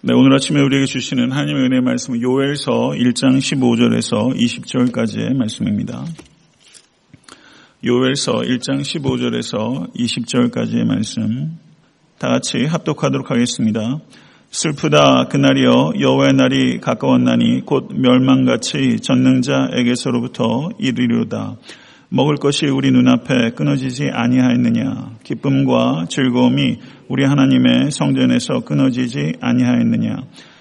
네, 오늘 아침에 우리에게 주시는 하나님의 은혜의 말씀은 요엘서 1장 15절에서 20절까지의 말씀입니다. 요엘서 1장 15절에서 20절까지의 말씀 다 같이 합독하도록 하겠습니다. 슬프다 그날이여 여호와의 날이 가까웠나니 곧 멸망같이 전능자에게서로부터 이르리로다. 먹을 것이 우리 눈앞에 끊어지지 아니하였느냐? 기쁨과 즐거움이 우리 하나님의 성전에서 끊어지지 아니하였느냐?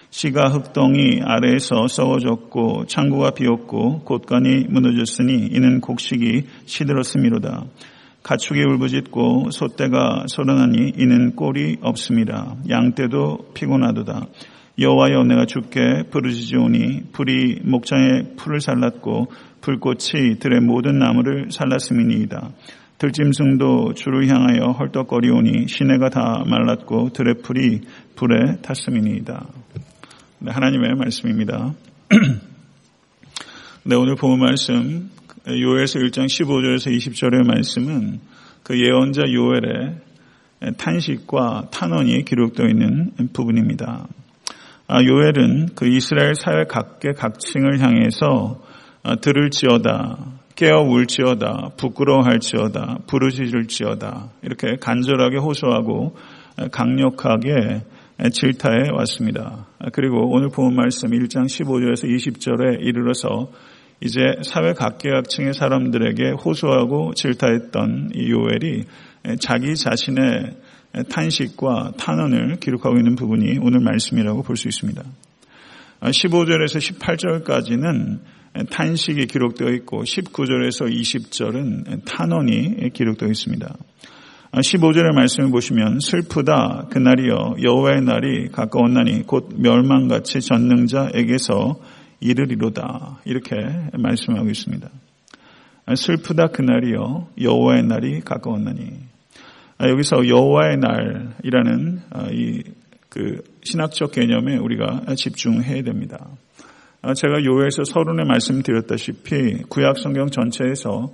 씨가 흙덩이 아래에서 썩어졌고 창고가 비었고 곳간이 무너졌으니 이는 곡식이 시들었음이로다. 가축이 울부짖고 소떼가 소란하니 이는 꼴이 없습니다. 양떼도 피곤하도다 여호와여 내가 주께 부르짖으오니 불이 목장의 풀을 살랐고 불꽃이 들의 모든 나무를 살랐음이니이다. 들짐승도 주를 향하여 헐떡거리오니 시내가 다 말랐고 들의 풀이 불에 탔음이니이다. 네, 하나님의 말씀입니다. 네, 오늘 본 말씀 요엘서 1장 15절에서 20절의 말씀은 그 예언자 요엘의 탄식과 탄원이 기록되어 있는 부분입니다. 아, 요엘은 그 이스라엘 사회 각계 각층을 향해서 아, 들을지어다, 깨어 울지어다, 부끄러워할지어다, 부르짖을지어다 이렇게 간절하게 호소하고 강력하게 질타해 왔습니다. 그리고 오늘 본 말씀 1장 15절에서 20절에 이르러서 이제 사회 각계각층의 사람들에게 호소하고 질타했던 이 요엘이 자기 자신의 탄식과 탄원을 기록하고 있는 부분이 오늘 말씀이라고 볼 수 있습니다. 15절에서 18절까지는 탄식이 기록되어 있고 19절에서 20절은 탄원이 기록되어 있습니다. 15절의 말씀을 보시면 슬프다 그날이여 여호와의 날이 가까웠나니 곧 멸망같이 전능자에게서 이르리로다 이렇게 말씀하고 있습니다. 슬프다 그날이여 여호와의 날이 가까웠나니 여기서 여호와의 날이라는 이 그 신학적 개념에 우리가 집중해야 됩니다. 아, 제가 요에서 서론에 말씀드렸다시피 구약 성경 전체에서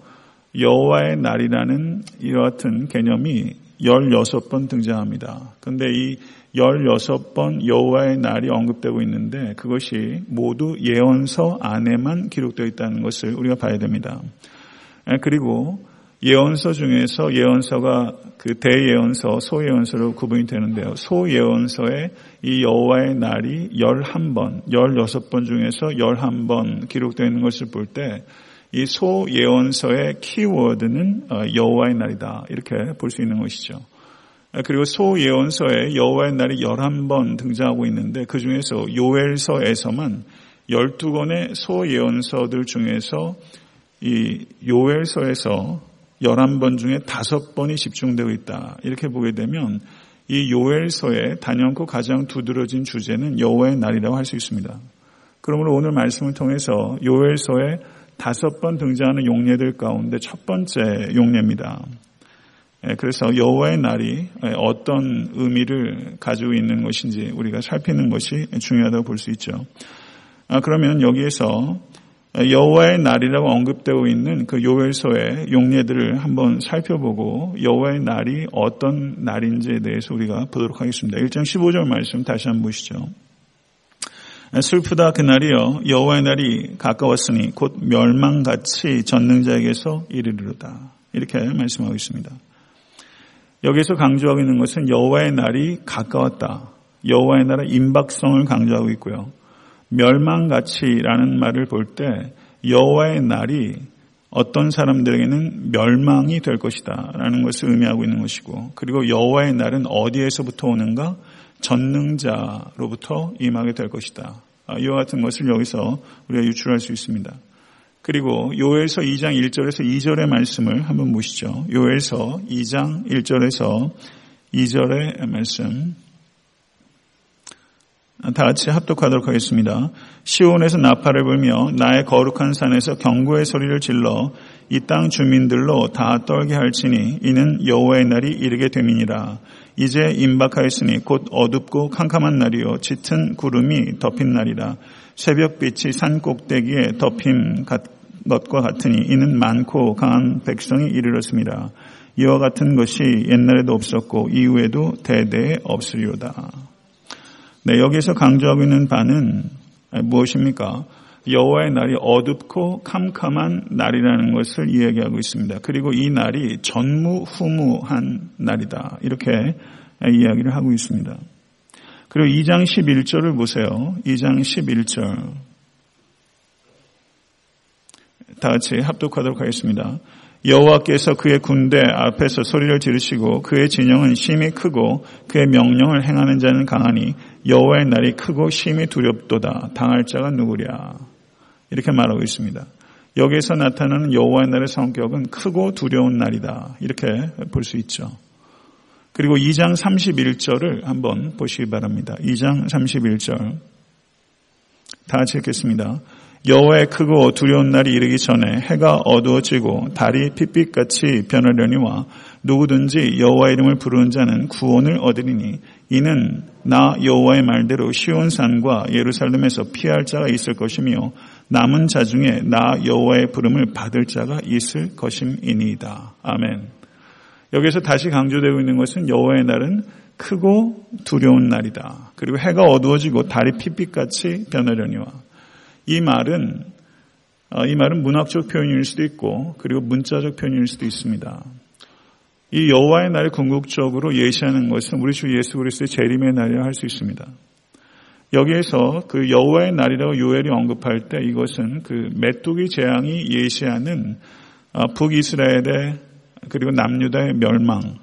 여호와의 날이라는 이와 같은 개념이 16번 등장합니다. 근데 이 16번 여호와의 날이 언급되고 있는데 그것이 모두 예언서 안에만 기록되어 있다는 것을 우리가 봐야 됩니다. 아, 그리고 예언서 중에서 예언서가 그 대예언서, 소예언서로 구분이 되는데요. 소예언서에 이 여호와의 날이 11번, 16번 중에서 11번 기록되어 있는 것을 볼때 이 소예언서의 키워드는 어, 여호와의 날이다. 이렇게 볼 수 있는 것이죠. 그리고 소예언서에 여호와의 날이 11번 등장하고 있는데 그 중에서 요엘서에서만 12권의 소예언서들 중에서 이 요엘서에서 11번 중에 5번이 집중되어 있다. 이렇게 보게 되면 이 요엘서의 단연코 가장 두드러진 주제는 여호와의 날이라고 할 수 있습니다. 그러므로 오늘 말씀을 통해서 요엘서에 다섯 번 등장하는 용례들 가운데 첫 번째 용례입니다. 예, 그래서 여호와의 날이 어떤 의미를 가지고 있는 것인지 우리가 살피는 것이 중요하다고 볼 수 있죠. 아, 그러면 여기에서 여호와의 날이라고 언급되고 있는 그 요엘서의 용례들을 한번 살펴보고 여호와의 날이 어떤 날인지에 대해서 우리가 보도록 하겠습니다. 1장 15절 말씀 다시 한번 보시죠. 슬프다 그날이여 여호와의 날이 가까웠으니 곧 멸망같이 전능자에게서 이르르다. 이렇게 말씀하고 있습니다. 여기서 강조하고 있는 것은 여호와의 날이 가까웠다. 여호와의 날의 임박성을 강조하고 있고요. 멸망같이라는 말을 볼 때 여호와의 날이 어떤 사람들에게는 멸망이 될 것이다 라는 것을 의미하고 있는 것이고 그리고 여호와의 날은 어디에서부터 오는가 전능자로부터 임하게 될 것이다. 아, 이와 같은 것을 여기서 우리가 유출할 수 있습니다. 그리고 요엘서 2장 1절에서 2절의 말씀을 한번 보시죠. 요엘서 2장 1절에서 2절의 말씀 다 같이 합독하도록 하겠습니다. 시온에서 나팔을 불며 나의 거룩한 산에서 경고의 소리를 질러 이 땅 주민들로 다 떨게 할지니 이는 여호와의 날이 이르게 됨이니라. 이제 임박하였으니 곧 어둡고 캄캄한 날이요 짙은 구름이 덮인 날이라. 새벽빛이 산 꼭대기에 덮인 것과 같으니 이는 많고 강한 백성이 이르렀습니다. 이와 같은 것이 옛날에도 없었고 이후에도 대대에 없으리오다. 네, 여기서 강조하고 있는 바는 무엇입니까? 여호와의 날이 어둡고 캄캄한 날이라는 것을 이야기하고 있습니다. 그리고 이 날이 전무후무한 날이다. 이렇게 이야기를 하고 있습니다. 그리고 2장 11절을 보세요. 2장 11절. 다 같이 합독하도록 하겠습니다. 여호와께서 그의 군대 앞에서 소리를 지르시고 그의 진영은 심히 크고 그의 명령을 행하는 자는 강하니 여호와의 날이 크고 심히 두렵도다. 당할 자가 누구랴. 이렇게 말하고 있습니다. 여기에서 나타나는 여호와의 날의 성격은 크고 두려운 날이다. 이렇게 볼 수 있죠. 그리고 2장 31절을 한번 보시기 바랍니다. 2장 31절. 다 같이 읽겠습니다. 여호와의 크고 두려운 날이 이르기 전에 해가 어두워지고 달이 핏빛같이 변하려니와 누구든지 여호와 이름을 부르는 자는 구원을 얻으리니 이는 나 여호와의 말대로 시온 산과 예루살렘에서 피할 자가 있을 것이며 남은 자 중에 나 여호와의 부름을 받을 자가 있을 것임이니이다. 아멘. 여기서 다시 강조되고 있는 것은 여호와의 날은 크고 두려운 날이다. 그리고 해가 어두워지고 달이 핏빛같이 변하려니와 이 말은 어, 이 말은 문학적 표현일 수도 있고 그리고 문자적 표현일 수도 있습니다. 이 여호와의 날을 궁극적으로 예시하는 것은 우리 주 예수 그리스도의 재림의 날이라 할 수 있습니다. 여기에서 그 여호와의 날이라고 요엘이 언급할 때 이것은 그 메뚜기 재앙이 예시하는 어, 북이스라엘의 그리고 남유다의 멸망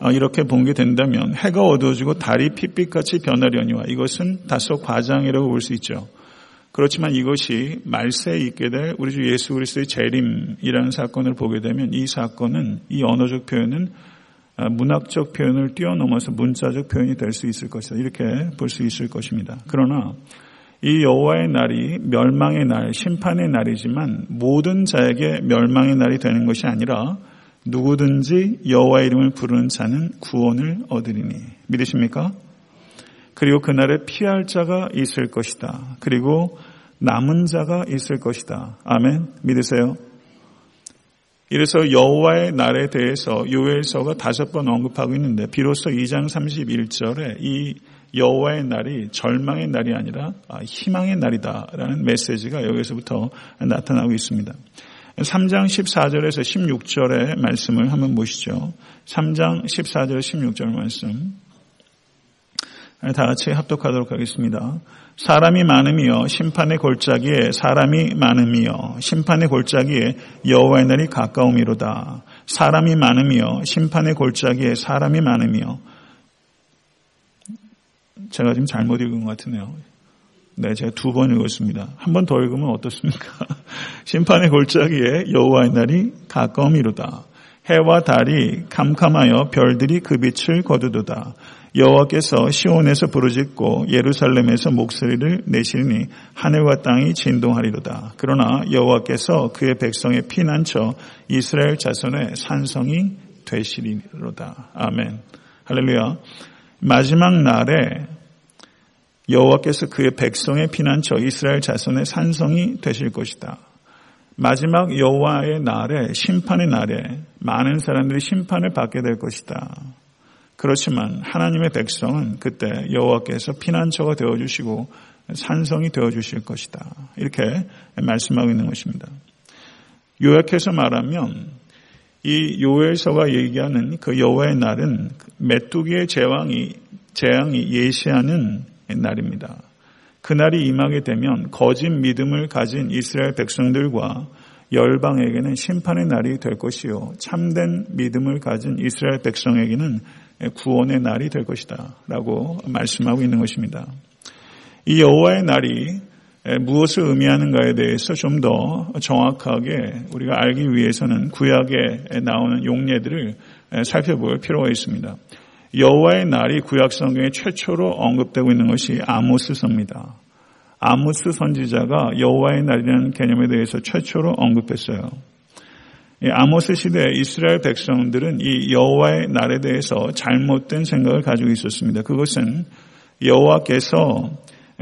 어, 이렇게 본 게 된다면 해가 어두워지고 달이 핏빛같이 변하려니와 이것은 다소 과장이라고 볼 수 있죠. 그렇지만 이것이 말세에 있게 될 우리 주 예수 그리스도의 재림이라는 사건을 보게 되면 이 사건은 이 언어적 표현은 아, 문학적 표현을 뛰어넘어서 문자적 표현이 될 수 있을 것이다. 이렇게 볼 수 있을 것입니다. 그러나 이 여호와의 날이 멸망의 날, 심판의 날이지만 모든 자에게 멸망의 날이 되는 것이 아니라 누구든지 여호와의 이름을 부르는 자는 구원을 얻으리니 믿으십니까? 그리고 그날에 피할 자가 있을 것이다. 그리고 남은 자가 있을 것이다. 아멘. 믿으세요? 이래서 여호와의 날에 대해서 요엘서가 다섯 번 언급하고 있는데 비로소 2장 31절에 이 여호와의 날이 절망의 날이 아니라 아, 희망의 날이다라는 메시지가 여기서부터 나타나고 있습니다. 3장 14절에서 16절의 말씀을 한번 보시죠. 3장 14절 16절 말씀. 다 같이 합독하도록 하겠습니다. 사람이 많으며 심판의 골짜기에 사람이 많으며 심판의 골짜기에 여호와의 날이 가까움이로다. 사람이 많으며 심판의 골짜기에 사람이 많으며 제가 지금 잘못 읽은 것 같으네요. 네, 제가 두 번 읽었습니다. 한 번 더 읽으면 어떻습니까? 심판의 골짜기에 여호와의 날이 가까움이로다. 해와 달이 캄캄하여 별들이 그 빛을 거두도다. 여호와께서 시온에서 부르짖고 예루살렘에서 목소리를 내시니 하늘과 땅이 진동하리로다. 그러나 여호와께서 그의 백성의 피난처 이스라엘 자손의 산성이 되시리로다. 아멘. 할렐루야. 마지막 날에 여호와께서 그의 백성의 피난처 이스라엘 자손의 산성이 되실 것이다. 마지막 여호와의 날에 심판의 날에 많은 사람들이 심판을 받게 될 것이다. 그렇지만 하나님의 백성은 그때 여호와께서 피난처가 되어 주시고 산성이 되어 주실 것이다. 이렇게 말씀하고 있는 것입니다. 요약해서 말하면 이 요엘서가 얘기하는 그 여호와의 날은 메뚜기의 재앙이 재앙이 예시하는 날입니다. 그날이 임하게 되면 거짓 믿음을 가진 이스라엘 백성들과 열방에게는 심판의 날이 될 것이요 참된 믿음을 가진 이스라엘 백성에게는 구원의 날이 될 것이다. 라고 말씀하고 있는 것입니다. 이 여호와의 날이 무엇을 의미하는가에 대해서 좀 더 정확하게 우리가 알기 위해서는 구약에 나오는 용례들을 살펴볼 필요가 있습니다. 여호와의 날이 구약 성경에 최초로 언급되고 있는 것이 아모스서입니다. 아모스 선지자가 여호와의 날이라는 개념에 대해서 최초로 언급했어요. 아모스 시대 이스라엘 백성들은 이 여호와의 날에 대해서 잘못된 생각을 가지고 있었습니다. 그것은 여호와께서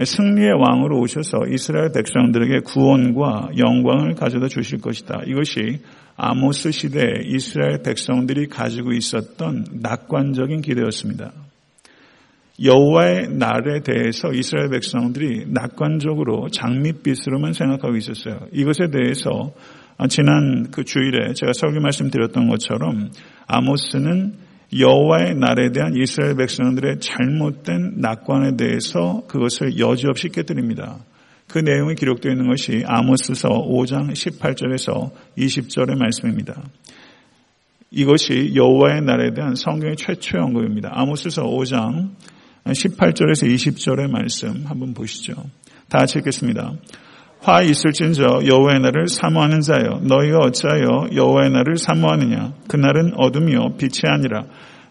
승리의 왕으로 오셔서 이스라엘 백성들에게 구원과 영광을 가져다 주실 것이다. 이것이 아모스 시대 이스라엘 백성들이 가지고 있었던 낙관적인 기대였습니다. 여호와의 날에 대해서 이스라엘 백성들이 낙관적으로 장밋빛으로만 생각하고 있었어요. 이것에 대해서 지난 그 주일에 제가 설교 말씀드렸던 것처럼 아모스는 여호와의 날에 대한 이스라엘 백성들의 잘못된 낙관에 대해서 그것을 여지없이 깨뜨립니다. 그 내용이 기록되어 있는 것이 아모스서 5장 18절에서 20절의 말씀입니다. 이것이 여호와의 날에 대한 성경의 최초의 언급입니다. 아모스서 5장 18절에서 20절의 말씀 한번 보시죠. 다 같이 읽겠습니다. 화 있을진저 여호와의 날을 사모하는 자여 너희가 어찌하여 여호와의 날을 사모하느냐 그날은 어둠이요 빛이 아니라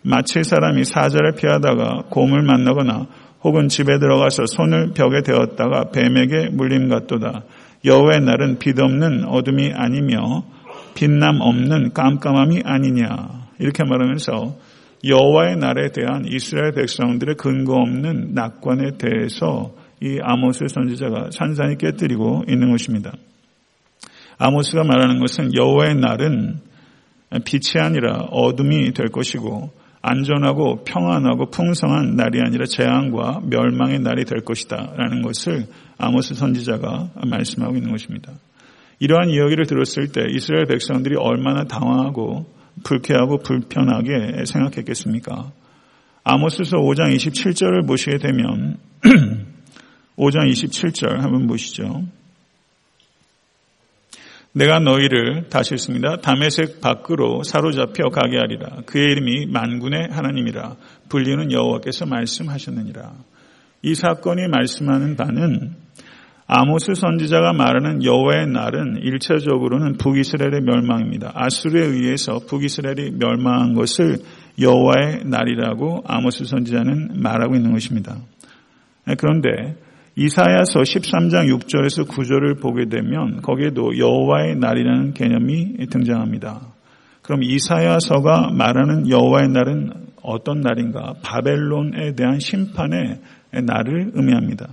마치 사람이 사자를 피하다가 곰을 만나거나 혹은 집에 들어가서 손을 벽에 대었다가 뱀에게 물림 같도다. 여호와의 날은 빛 없는 어둠이 아니며 빛남 없는 깜깜함이 아니냐. 이렇게 말하면서 여호와의 날에 대한 이스라엘 백성들의 근거 없는 낙관에 대해서 이 아모스 선지자가 산산히 깨뜨리고 있는 것입니다. 아모스가 말하는 것은 여호와의 날은 빛이 아니라 어둠이 될 것이고 안전하고 평안하고 풍성한 날이 아니라 재앙과 멸망의 날이 될 것이다. 라는 것을 아모스 선지자가 말씀하고 있는 것입니다. 이러한 이야기를 들었을 때 이스라엘 백성들이 얼마나 당황하고 불쾌하고 불편하게 생각했겠습니까? 아모스서 5장 27절을 보시게 되면 5장 27절 한번 보시죠. 내가 너희를 다시 했습니다. 담에색 밖으로 사로잡혀 가게 하리라. 그의 이름이 만군의 하나님이라. 불리는 여호와께서 말씀하셨느니라. 이 사건이 말씀하는 바는 아모스 선지자가 말하는 여호와의 날은 일차적으로는 북이스라엘의 멸망입니다. 아수르에 의해서 북이스라엘이 멸망한 것을 여호와의 날이라고 아모스 선지자는 말하고 있는 것입니다. 그런데 이사야서 13장 6절에서 9절을 보게 되면 거기에도 여호와의 날이라는 개념이 등장합니다. 그럼 이사야서가 말하는 여호와의 날은 어떤 날인가? 바벨론에 대한 심판의 날을 의미합니다.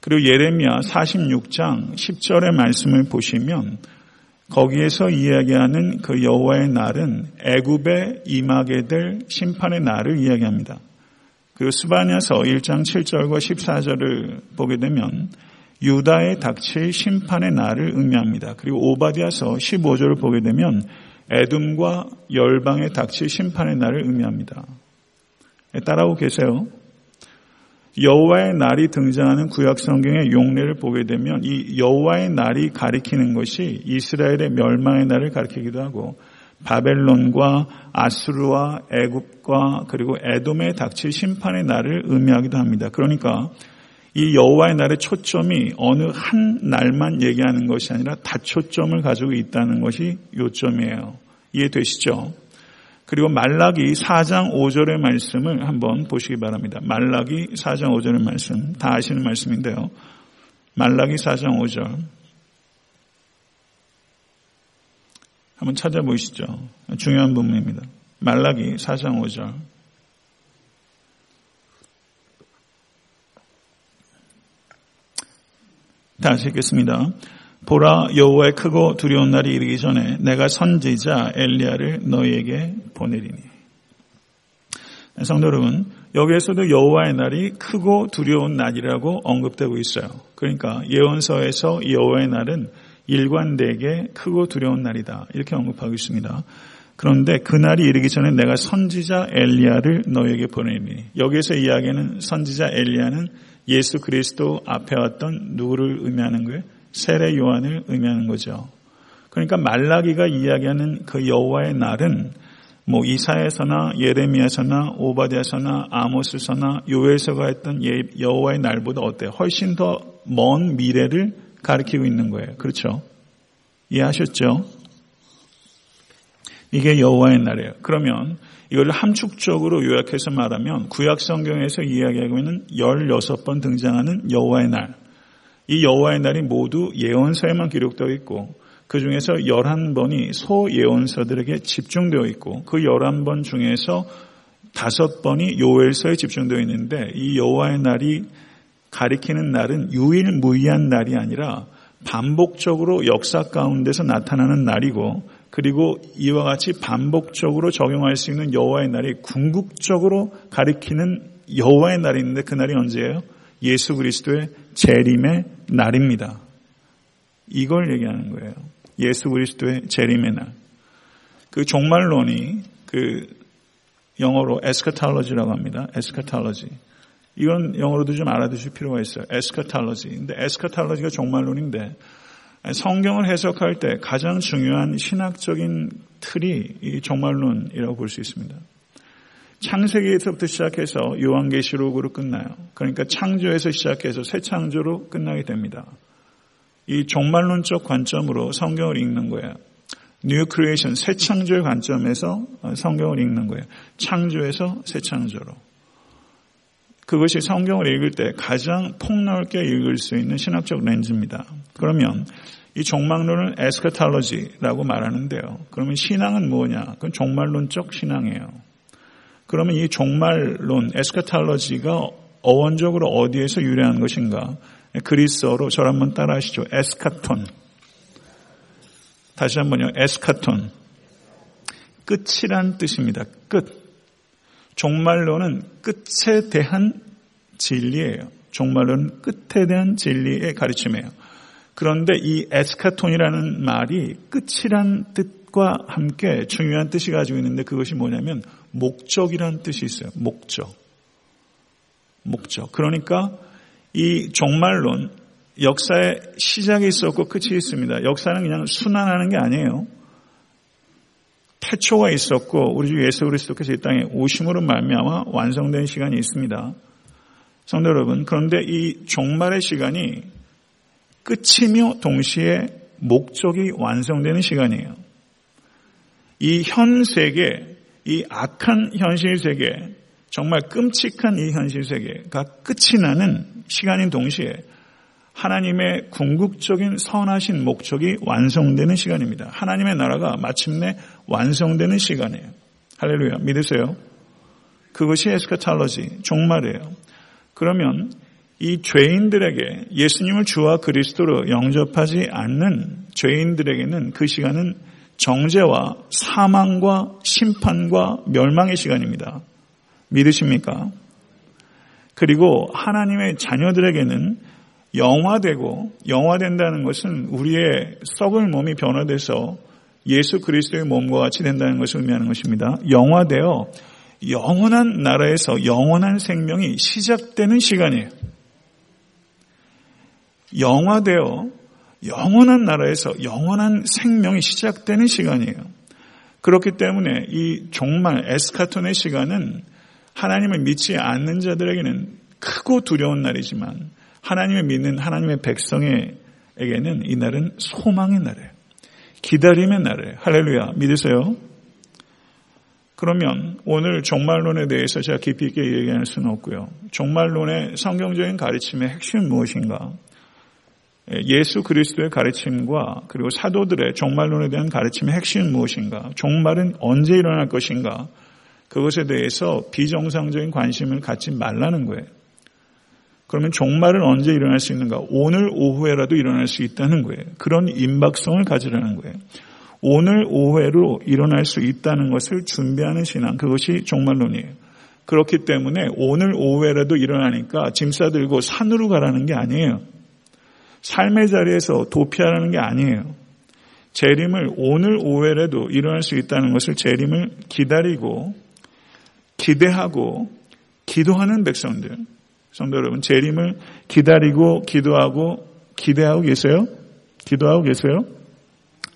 그리고 예레미야 46장 10절의 말씀을 보시면 거기에서 이야기하는 그 여호와의 날은 애굽에 임하게 될 심판의 날을 이야기합니다. 그리고 스바냐서 1장 7절과 14절을 보게 되면 유다의 닥칠 심판의 날을 의미합니다. 그리고 오바디아서 15절을 보게 되면 에둠과 열방의 닥칠 심판의 날을 의미합니다. 따라오고 계세요. 여호와의 날이 등장하는 구약 성경의 용례를 보게 되면 이 여호와의 날이 가리키는 것이 이스라엘의 멸망의 날을 가리키기도 하고 바벨론과 아수르와 애굽과 그리고 에돔에 닥칠 심판의 날을 의미하기도 합니다. 그러니까 이 여호와의 날의 초점이 어느 한 날만 얘기하는 것이 아니라 다초점을 가지고 있다는 것이 요점이에요. 이해되시죠? 그리고 말라기 4장 5절의 말씀을 한번 보시기 바랍니다. 말라기 4장 5절의 말씀 다 아시는 말씀인데요. 말라기 4장 5절 한번 찾아보시죠. 중요한 부분입니다. 말라기 4장 5절. 다시 읽겠습니다. 보라 여호와의 크고 두려운 날이 이르기 전에 내가 선지자 엘리야를 너희에게 보내리니. 성도 여러분, 여기에서도 여호와의 날이 크고 두려운 날이라고 언급되고 있어요. 그러니까 예언서에서 여호와의 날은 일관되게 크고 두려운 날이다. 이렇게 언급하고 있습니다. 그런데 그날이 이르기 전에 내가 선지자 엘리야를 너에게 보내니 여기에서 이야기하는 선지자 엘리야는 예수 그리스도 앞에 왔던 누구를 의미하는 거예요? 세례 요한을 의미하는 거죠. 그러니까 말라기가 이야기하는 그 여호와의 날은 뭐 이사에서나 예레미야서나 오바디아서나 아모스서나 요에서가 했던 예, 여호와의 날보다 어때요? 훨씬 더 먼 미래를 가리키고 있는 거예요. 그렇죠? 이해하셨죠? 이게 여호와의 날이에요. 그러면 이걸 함축적으로 요약해서 말하면 구약 성경에서 이야기하고 있는 16번 등장하는 여호와의 날. 이 여호와의 날이 모두 예언서에만 기록되어 있고 그 중에서 11번이 소예언서들에게 집중되어 있고 그 11번 중에서 다섯 번이 요엘서에 집중되어 있는데 이 여호와의 날이 가리키는 날은 유일무이한 날이 아니라 반복적으로 역사 가운데서 나타나는 날이고 그리고 이와 같이 반복적으로 적용할 수 있는 여호와의 날이 궁극적으로 가리키는 여호와의 날이 있는데 그 날이 언제예요? 예수 그리스도의 재림의 날입니다. 이걸 얘기하는 거예요. 예수 그리스도의 재림의 날. 그 종말론이 그 영어로 에스카탈러지라고 합니다. 에스카탈러지. 이건 영어로도 좀 알아두실 필요가 있어요. 에스카탈러지. 근데 에스카탈러지가 종말론인데 성경을 해석할 때 가장 중요한 신학적인 틀이 이 종말론이라고 볼 수 있습니다. 창세기에서부터 시작해서 요한계시록으로 끝나요. 그러니까 창조에서 시작해서 새 창조로 끝나게 됩니다. 이 종말론적 관점으로 성경을 읽는 거예요. new creation 새 창조의 관점에서 성경을 읽는 거예요. 창조에서 새 창조로. 그것이 성경을 읽을 때 가장 폭넓게 읽을 수 있는 신학적 렌즈입니다. 그러면 이 종말론을 eschatology라고 말하는데요. 그러면 신앙은 뭐냐? 그건 종말론적 신앙이에요. 그러면 이 종말론, 에스카탈로지가 어원적으로 어디에서 유래한 것인가? 그리스어로 저를 한번 따라 하시죠. 에스카톤. 다시 한번요. 에스카톤. 끝이란 뜻입니다. 끝. 종말론은 끝에 대한 진리예요. 종말론은 끝에 대한 진리의 가르침이에요. 그런데 이 에스카톤이라는 말이 끝이란 뜻과 함께 중요한 뜻이 가지고 있는데 그것이 뭐냐면 목적이란 뜻이 있어요. 목적. 목적. 그러니까 이 종말론 역사의 시작이 있었고 끝이 있습니다. 역사는 그냥 순환하는 게 아니에요. 태초가 있었고 우리 주 예수 그리스도께서 이 땅에 오심으로 말미암아 완성된 시간이 있습니다. 성도 여러분, 그런데 이 종말의 시간이 끝이며 동시에 목적이 완성되는 시간이에요. 이 현 세계, 이 악한 현실 세계, 정말 끔찍한 이 현실 세계가 끝이 나는 시간인 동시에 하나님의 궁극적인 선하신 목적이 완성되는 시간입니다. 하나님의 나라가 마침내 완성되는 시간이에요. 할렐루야. 믿으세요? 그것이 에스카탈러지, 종말이에요. 그러면 이 죄인들에게 예수님을 주와 그리스도로 영접하지 않는 죄인들에게는 그 시간은 정죄와 사망과 심판과 멸망의 시간입니다. 믿으십니까? 그리고 하나님의 자녀들에게는 영화되고 영화된다는 것은 우리의 썩을 몸이 변화돼서 예수 그리스도의 몸과 같이 된다는 것을 의미하는 것입니다. 영화되어 영원한 나라에서 영원한 생명이 시작되는 시간이에요. 영화되어 영원한 나라에서 영원한 생명이 시작되는 시간이에요. 그렇기 때문에 이 종말 에스카톤의 시간은 하나님을 믿지 않는 자들에게는 크고 두려운 날이지만 하나님을 믿는 하나님의 백성에게는 이 날은 소망의 날이에요. 기다림의 날이에요. 할렐루야. 믿으세요? 그러면 오늘 종말론에 대해서 제가 깊이 있게 얘기할 수는 없고요. 종말론의 성경적인 가르침의 핵심은 무엇인가? 예수 그리스도의 가르침과 그리고 사도들의 종말론에 대한 가르침의 핵심은 무엇인가? 종말은 언제 일어날 것인가? 그것에 대해서 비정상적인 관심을 갖지 말라는 거예요. 그러면 종말은 언제 일어날 수 있는가? 오늘 오후에라도 일어날 수 있다는 거예요. 그런 임박성을 가지라는 거예요. 오늘 오후에로 일어날 수 있다는 것을 준비하는 신앙, 그것이 종말론이에요. 그렇기 때문에 오늘 오후에라도 일어나니까 짐 싸들고 산으로 가라는 게 아니에요. 삶의 자리에서 도피하라는 게 아니에요. 재림을 오늘 오후에라도 일어날 수 있다는 것을 재림을 기다리고 기대하고 기도하는 백성들. 성도 여러분, 재림을 기다리고 기도하고 기대하고 계세요? 기도하고 계세요?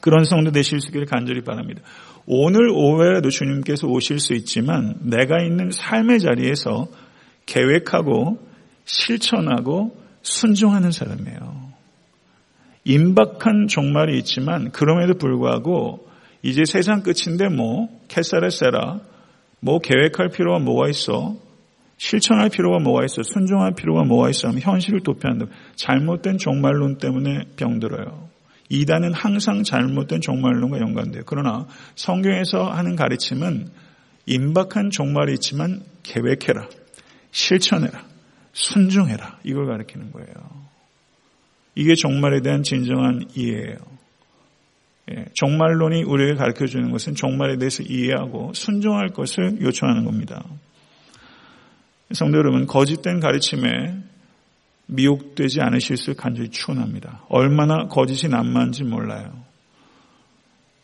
그런 성도 되실 수 있기를 간절히 바랍니다. 오늘 오후에도 주님께서 오실 수 있지만 내가 있는 삶의 자리에서 계획하고 실천하고 순종하는 사람이에요. 임박한 종말이 있지만 그럼에도 불구하고 이제 세상 끝인데 뭐 캐사레 세라 뭐 계획할 필요가 뭐가 있어? 실천할 필요가 뭐가 있어? 순종할 필요가 뭐가 있어? 하면 현실을 도피한다. 잘못된 종말론 때문에 병들어요. 이단은 항상 잘못된 종말론과 연관돼요. 그러나 성경에서 하는 가르침은 임박한 종말이 있지만 계획해라. 실천해라. 순종해라. 이걸 가르치는 거예요. 이게 종말에 대한 진정한 이해예요. 예, 종말론이 우리에게 가르쳐 주는 것은 종말에 대해서 이해하고 순종할 것을 요청하는 겁니다. 성도 여러분, 거짓된 가르침에 미혹되지 않으실 수 간절히 추원합니다. 얼마나 거짓이 난무한지 몰라요.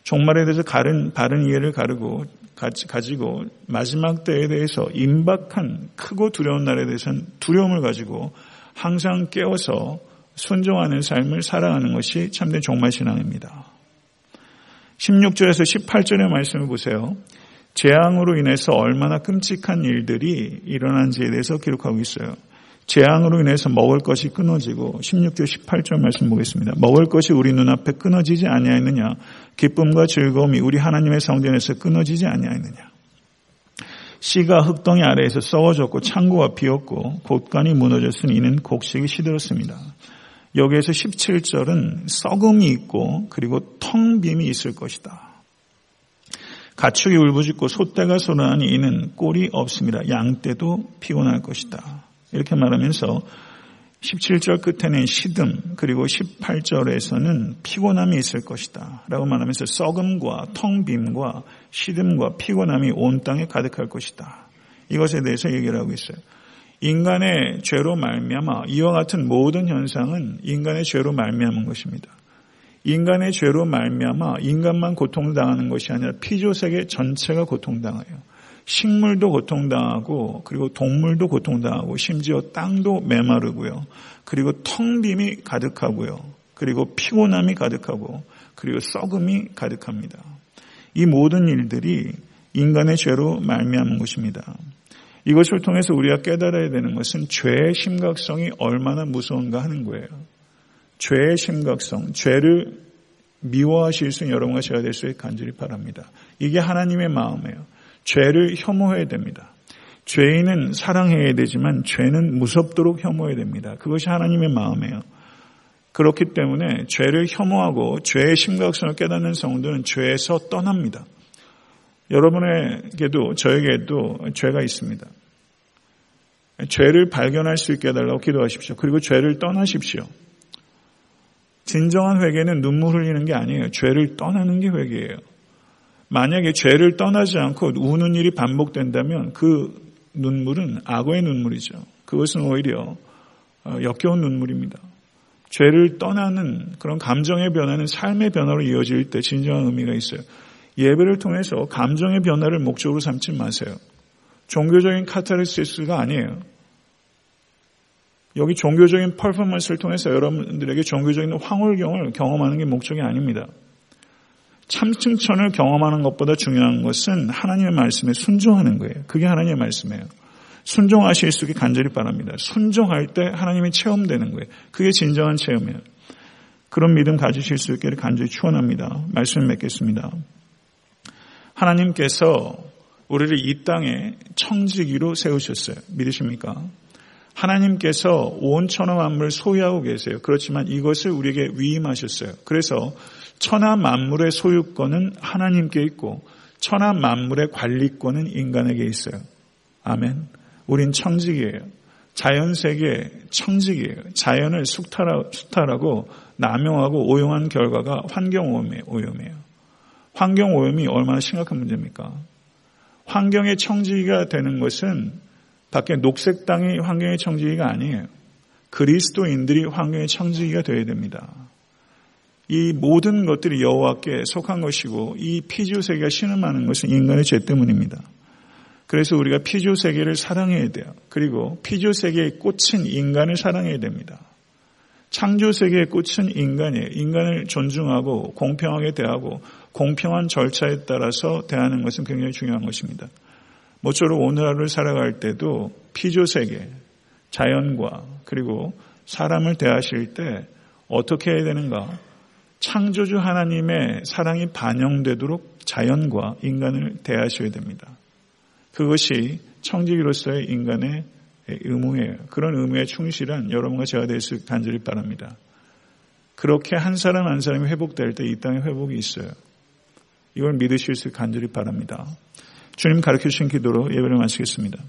종말에 대해서 바른, 바른 이해를 가르고, 가지고 마지막 때에 대해서 임박한 크고 두려운 날에 대해서는 두려움을 가지고 항상 깨워서 순종하는 삶을 살아가는 것이 참된 종말 신앙입니다. 16절에서 18절의 말씀을 보세요. 재앙으로 인해서 얼마나 끔찍한 일들이 일어난지에 대해서 기록하고 있어요. 재앙으로 인해서 먹을 것이 끊어지고 16절 18절 말씀 보겠습니다. 먹을 것이 우리 눈앞에 끊어지지 아니하였느냐 기쁨과 즐거움이 우리 하나님의 성전에서 끊어지지 아니하였느냐 씨가 흙덩이 아래에서 썩어졌고 창고가 비었고 곳간이 무너졌으니 이는 곡식이 시들었습니다. 여기에서 17절은 썩음이 있고 그리고 텅 빔이 있을 것이다. 가축이 울부짖고 소떼가 소란하니 이는 꼴이 없습니다. 양떼도 피곤할 것이다. 이렇게 말하면서 17절 끝에는 시듬 그리고 18절에서는 피곤함이 있을 것이다. 라고 말하면서 썩음과 텅빔과 시듬과 피곤함이 온 땅에 가득할 것이다. 이것에 대해서 얘기를 하고 있어요. 인간의 죄로 말미암아 이와 같은 모든 현상은 인간의 죄로 말미암은 것입니다. 인간의 죄로 말미암아 인간만 고통당하는 것이 아니라 피조 세계 전체가 고통당해요. 식물도 고통당하고 그리고 동물도 고통당하고 심지어 땅도 메마르고요. 그리고 텅 빔이 가득하고요. 그리고 피곤함이 가득하고 그리고 썩음이 가득합니다. 이 모든 일들이 인간의 죄로 말미암은 것입니다. 이것을 통해서 우리가 깨달아야 되는 것은 죄의 심각성이 얼마나 무서운가 하는 거예요. 죄의 심각성, 죄를 미워하실 수 있는 여러분과 제가 될 수 있게 간절히 바랍니다. 이게 하나님의 마음이에요. 죄를 혐오해야 됩니다. 죄인은 사랑해야 되지만 죄는 무섭도록 혐오해야 됩니다. 그것이 하나님의 마음이에요. 그렇기 때문에 죄를 혐오하고 죄의 심각성을 깨닫는 성도는 죄에서 떠납니다. 여러분에게도 저에게도 죄가 있습니다. 죄를 발견할 수 있게 해달라고 기도하십시오. 그리고 죄를 떠나십시오. 진정한 회개는 눈물 흘리는 게 아니에요. 죄를 떠나는 게 회개예요. 만약에 죄를 떠나지 않고 우는 일이 반복된다면 그 눈물은 악어의 눈물이죠. 그것은 오히려 어, 역겨운 눈물입니다. 죄를 떠나는 그런 감정의 변화는 삶의 변화로 이어질 때 진정한 의미가 있어요. 예배를 통해서 감정의 변화를 목적으로 삼지 마세요. 종교적인 카타르시스가 아니에요. 여기 종교적인 퍼포먼스를 통해서 여러분들에게 종교적인 황홀경을 경험하는 게 목적이 아닙니다. 참칭천을 경험하는 것보다 중요한 것은 하나님의 말씀에 순종하는 거예요. 그게 하나님의 말씀이에요. 순종하실 수 있게 간절히 바랍니다. 순종할 때 하나님이 체험되는 거예요. 그게 진정한 체험이에요. 그런 믿음 가지실 수 있기를 간절히 축원합니다. 말씀 맺겠습니다. 하나님께서 우리를 이 땅에 청지기로 세우셨어요. 믿으십니까? 하나님께서 온 천하 만물 소유하고 계세요. 그렇지만 이것을 우리에게 위임하셨어요. 그래서 천하 만물의 소유권은 하나님께 있고 천하 만물의 관리권은 인간에게 있어요. 아멘. 우린 청직이에요. 자연 세계 청직이에요. 자연을 숙탈하, 숙탈하고 남용하고 오용한 결과가 환경 오염이에요. 환경 오염이 얼마나 심각한 문제입니까? 환경의 청지기가 되는 것은 밖에 녹색 땅이 환경의 청지기가 아니에요. 그리스도인들이 환경의 청지기가 되어야 됩니다. 이 모든 것들이 여호와께 속한 것이고 이 피조 세계가 신음하는 것은 인간의 죄 때문입니다. 그래서 우리가 피조 세계를 사랑해야 돼요. 그리고 피조 세계에 꽂힌 인간을 사랑해야 됩니다. 창조 세계에 꽂힌 인간이에요. 인간을 존중하고 공평하게 대하고 공평한 절차에 따라서 대하는 것은 굉장히 중요한 것입니다. 모쪼록 오늘 하루를 살아갈 때도 피조 세계, 자연과 그리고 사람을 대하실 때 어떻게 해야 되는가? 창조주 하나님의 사랑이 반영되도록 자연과 인간을 대하셔야 됩니다. 그것이 청지기로서의 인간의 의무예요. 그런 의무에 충실한 여러분과 제가 될 수 간절히 바랍니다. 그렇게 한 사람 한 사람이 회복될 때 이 땅에 회복이 있어요. 이걸 믿으실 수 간절히 바랍니다. 주님 가르쳐 주신 기도로 예배를 마치겠습니다.